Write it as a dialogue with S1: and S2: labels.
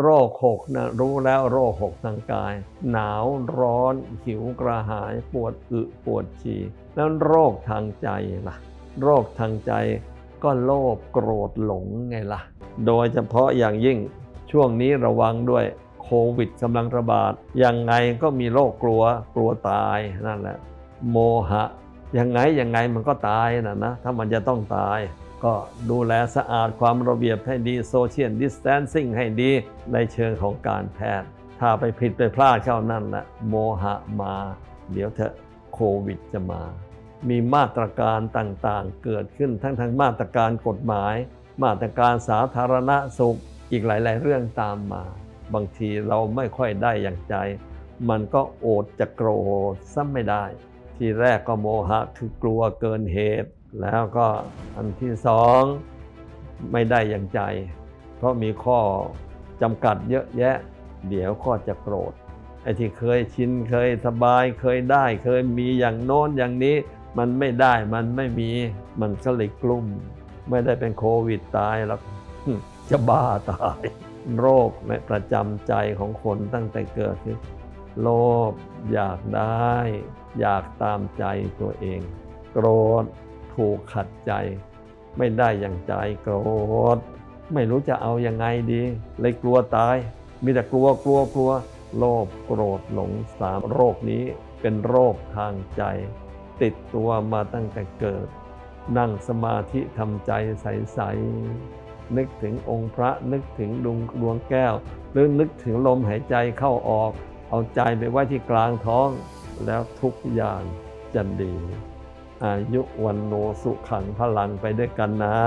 S1: โรคหกนะรู้แล้วโรคหกทางกาย หนาวร้อน หิวกระหาย ปวดอึปวดฉี่แล้วโรคทางใจล่ะ โรคทางใจก็โลภโกรธหลงไงล่ะ โดยเฉพาะอย่างยิ่งช่วงนี้ระวังด้วยโควิดกำลังระบาดยังไงก็มีโรคกลัวกลัวตายนั่นแหละ โมหะยังไงยังไงมันก็ตายนะนะถ้ามันจะต้องตาย ก็ดูแลสะอาดความระเบียบให้ดีโซเชียลดิส a ทนซิ่งให้ดีในเชิงของการแพทย์ ถ้าไปผิดไปพลาดเข้านั่นแหละโมหะมา เดี๋ยวเถอะโควิดจะมา มีมาตรการต่างๆ เกิดขึ้นทั้งทางมาตรการกฎหมาย มาตรการสาธารณสุขอีกหลาย ๆ เรื่องตามมา บางทีเราไม่ค่อยได้อย่างใจ มันก็โอดจะโกรธซ้ำไม่ได้ ทีแรกก็โมหะคือกลัวเกินเหตุ แล้วก็อันที่สองไม่ได้อย่างใจ เพราะมีข้อจำกัดเยอะแยะ เดี๋ยวก็จะโกรธไอ้ที่เคยชินเคยสบายเคยได้ เคยมีอย่างโน้นอย่างนี้ มันไม่ได้มันไม่มีมันก็เลยกลุ้มไม่ได้เป็นโควิดตายหรอกจะบ้าตาย โรคในประจำใจของคนตั้งแต่เกิดคือโลภอยากได้ อยากตามใจตัวเอง โกรธ ถูกขัดใจ ไม่ได้อย่างใจโกรธ ไม่รู้จะเอายังไงดี เลยกลัวตาย มีแต่กลัวกลัวกลัวโลภโกรธหลงสามโรคนี้เป็นโรคทางใจ ติดตัวมาตั้งแต่เกิด นั่งสมาธิทำใจใสๆนึกถึงองค์พระนึกถึงดวงดวงแก้ว หรือนึกถึงลมหายใจเข้าออก เอาใจไปไว้ที่กลางท้อง แล้วทุกอย่างจะดี อายุวันโนสุขังพลังไปด้วยกันนะ